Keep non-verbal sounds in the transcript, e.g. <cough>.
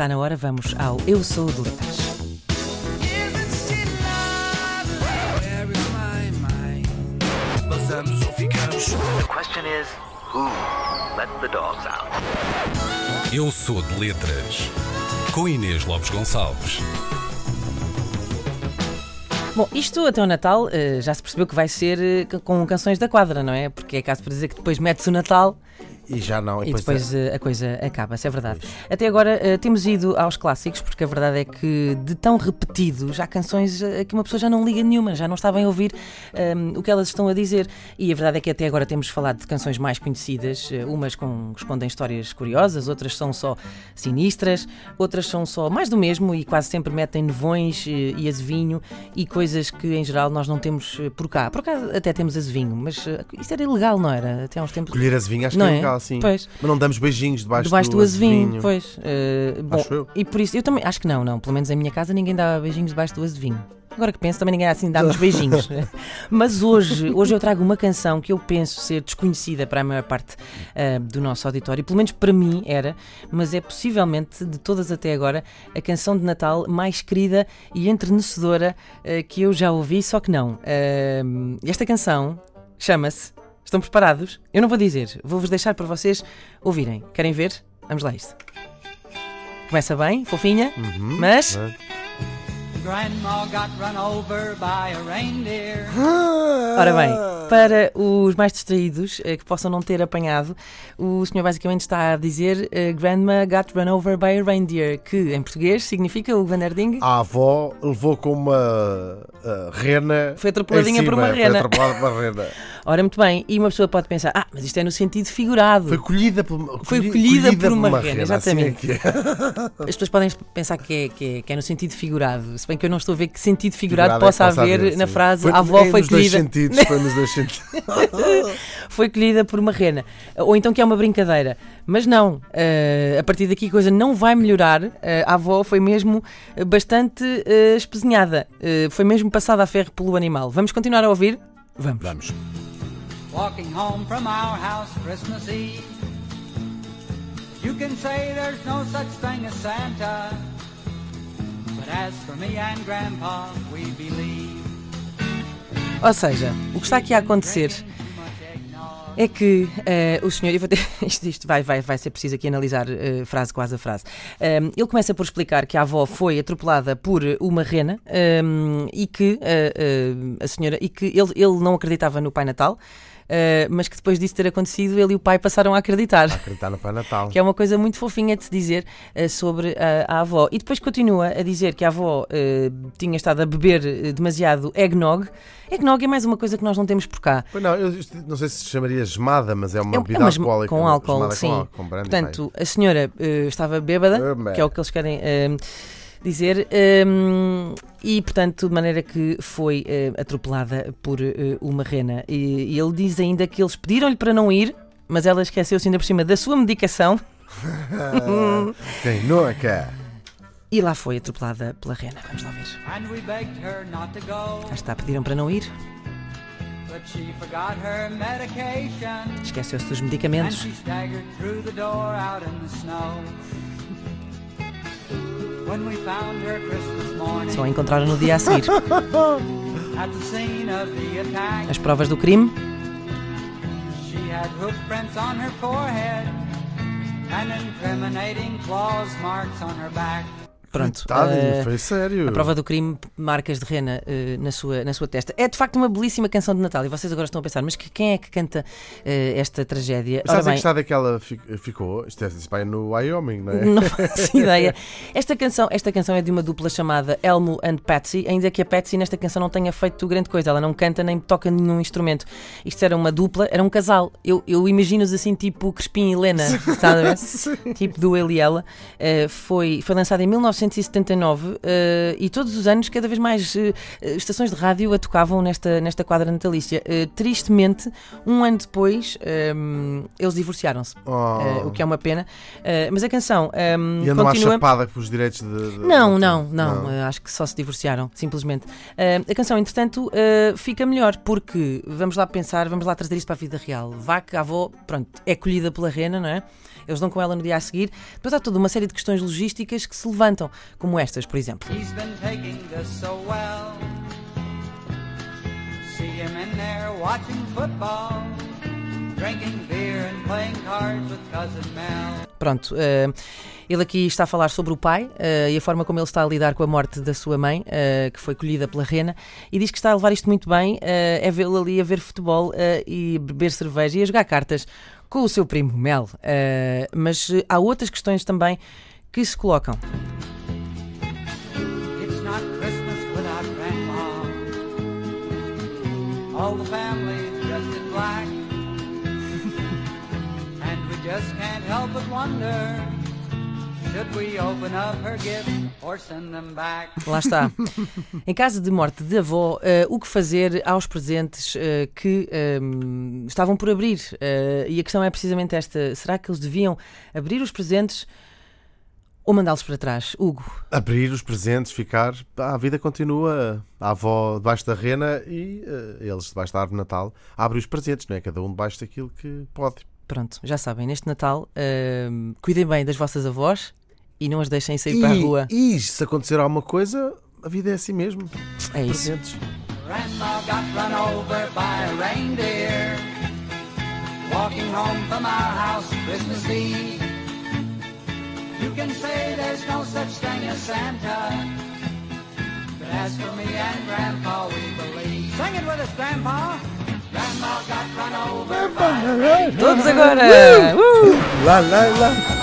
Está na hora, vamos ao Eu Sou out? Eu sou de letras. Com Inês Lopes Gonçalves. Bom, isto até o Natal eh, já se percebeu que vai ser eh, com canções da quadra, não é? Porque é caso para dizer que depois mete-se o Natal E já não. e depois é. eh, a coisa acaba-se, é verdade. Até agora eh, temos ido aos clássicos, porque a verdade é que de tão repetido, já há canções eh, que uma pessoa já não liga nenhuma, já não está bem a ouvir ehm, o que elas estão a dizer. E a verdade é que até agora temos falado de canções mais conhecidas, umas com, respondem histórias curiosas, outras são só sinistras, outras são só mais do mesmo e quase sempre metem nevões e azevinho e coisas que em geral nós não temos por cá. Por cá até temos azevinho, mas isso era ilegal, não era? Até uns tempos. Colher azevinho acho Não que é é? Legal, sim. Pois. Mas não damos beijinhos debaixo, Debaixo do azevinho, pois. eh, bom, Acho eu. E por isso, eu também, acho que não, não. Pelo menos em minha casa ninguém dá beijinhos debaixo do azevinho. Agora que penso, também ninguém assim dá-nos <laughs> beijinhos. Mas hoje, hoje eu trago uma canção que eu penso ser desconhecida para a maior parte eh, do nosso auditório, pelo menos para mim era, mas é possivelmente, de todas até agora, a canção de Natal mais querida e entrenecedora eh, que eu já ouvi, só que não. Eh, esta canção chama-se. Estão preparados? Eu não vou dizer, vou-vos deixar para vocês ouvirem. Querem ver? Vamos lá a isto. Começa bem, fofinha, mas. Hã? Grandma got run over by a reindeer. Ora bem, para os mais distraídos eh, que possam não ter apanhado, o senhor basicamente está a dizer eh, Grandma got run over by a reindeer, que em português significa o Vanderding. A avó levou com uma ah, rena. Foi atropeladinha em por uma rena. Foi atropelada por uma rena. <laughs> Ora, muito bem, e uma pessoa pode pensar, ah, mas isto é no sentido figurado. Foi colhida por uma, Foi colhi- colhida por uma rena, assim exatamente. é que é. As pessoas podem pensar que é, que, é, que é no sentido figurado, se bem que eu não estou a ver que sentido figurado, Figurado é possa possa haver haver, na frase Foi- a avó é foi colhida. sentidos, <laughs> foi nos dois sentidos. foi colhida por uma rena. Ou então que é uma brincadeira. Mas não, eh, a partir daqui a coisa não vai melhorar. Eh, a avó foi mesmo bastante eh, espezinhada. Eh, foi mesmo passada a ferro pelo animal. Vamos continuar a ouvir? Vamos. Vamos. Walking home from our house Christmas Eve. You can say there's no such thing as Santa. Ou seja, o que está aqui a acontecer é que eh, o senhor, <laughs> eu vou ter, isto, isto vai, vai, vai ser preciso aqui analisar eh, frase quase a frase. Um, ele começa por explicar que a avó foi atropelada por uma rena um, e que eh, eh, a senhora e que ele, ele não acreditava no Pai Natal, eh, mas que depois disso ter acontecido, ele e o pai passaram a acreditar. Acreditar no Pai Natal. Que é uma coisa muito fofinha de se dizer eh, sobre a, a avó. E depois continua a dizer que a avó eh, tinha estado a beber eh, demasiado eggnog. Eggnog é mais uma coisa que nós não temos por cá. Pois não, eu não sei se chamaria gemada, mas é uma É- é bebida uma gem- alcoólica. com álcool, sim. Com, álcool, com brandy, Portanto, a senhora eh, estava bêbada, que é o que eles querem eh, dizer, eh, e portanto, de maneira que foi eh, atropelada por eh, uma rena. E, e ele diz ainda que eles pediram-lhe para não ir, mas ela esqueceu-se ainda por cima da sua medicação. <laughs> Quem nunca? e lá foi atropelada pela rena. Vamos lá ver. And we begged her not to go. Cá está, pediram para não ir, But she forgot her medication. esqueceu-se dos And medicamentos. Só a encontraram no dia a seguir. <laughs> As provas do crime, and incriminating claws marks on her back. Pronto. Tadinho, eh, foi sério. A prova do crime, marcas de rena eh, na, sua, na sua testa. É de facto uma belíssima canção de Natal. E vocês agora estão a pensar, mas que- quem é que canta eh, esta tragédia? Sabes Ora em que estado é que ela fi- ficou? Isto é se vai no Wyoming, não é? <laughs> não faço <laughs> ideia. Esta canção, esta canção é de uma dupla chamada Elmo and Patsy, ainda que a Patsy nesta canção não tenha feito grande coisa. Ela não canta nem toca nenhum instrumento. Isto era uma dupla, era um casal. Eu, eu imagino-os assim, tipo Crespim e Helena, sabe? <laughs> tipo do ele e ela. Foi, foi lançada em 1900 1979 eh, e todos os anos cada vez mais eh, estações de rádio a tocavam nesta, nesta quadra natalícia. Eh, tristemente, um ano depois, eh, eles divorciaram-se, Oh. o que é uma pena. Mas a canção eh, E andam à continua. chapada com os direitos de. de- Não, não, não, acho que só se divorciaram, simplesmente. A canção, entretanto, fica melhor, porque vamos lá pensar, vamos lá trazer isto para a vida real. Vaca, a avó, pronto, é colhida pela rena, não é? Eles dão com ela no dia a seguir. Depois há toda uma série de questões logísticas que se levantam, como estas, por exemplo. Pronto, eh, ele aqui está a falar sobre o pai eh, e a forma como ele está a lidar com a morte da sua mãe, eh, que foi colhida pela rena, e diz que está a levar isto muito bem, é vê-lo ali a ver futebol e beber cerveja e a jogar cartas com o seu primo Mel. Mas há outras questões também que se colocam. Lá está. em caso de morte de avó, eh, o que fazer aos presentes eh, que ehm, estavam por abrir? Eh, e a questão é precisamente esta: será que eles deviam abrir os presentes ou mandá-los para trás? Hugo, Abrir os presentes, ficar. A vida continua. A avó debaixo da rena e eh, eles debaixo da árvore de Natal abrem os presentes, não é? Cada um debaixo daquilo que pode. pronto, já sabem, neste Natal, ehm, cuidem bem das vossas avós e não as deixem sair para a rua. E, e se acontecer alguma coisa, a vida é assim mesmo. É isso. Presentes. Grandma got run over by a reindeer walking home from our house Christmas Eve. You can say there's no such thing as Santa, but as for me and Grandpa, we believe. Sing it with us, Grandpa. Grandma got run over by a reindeer. Todos agora! Uh! Lá, lá, lá.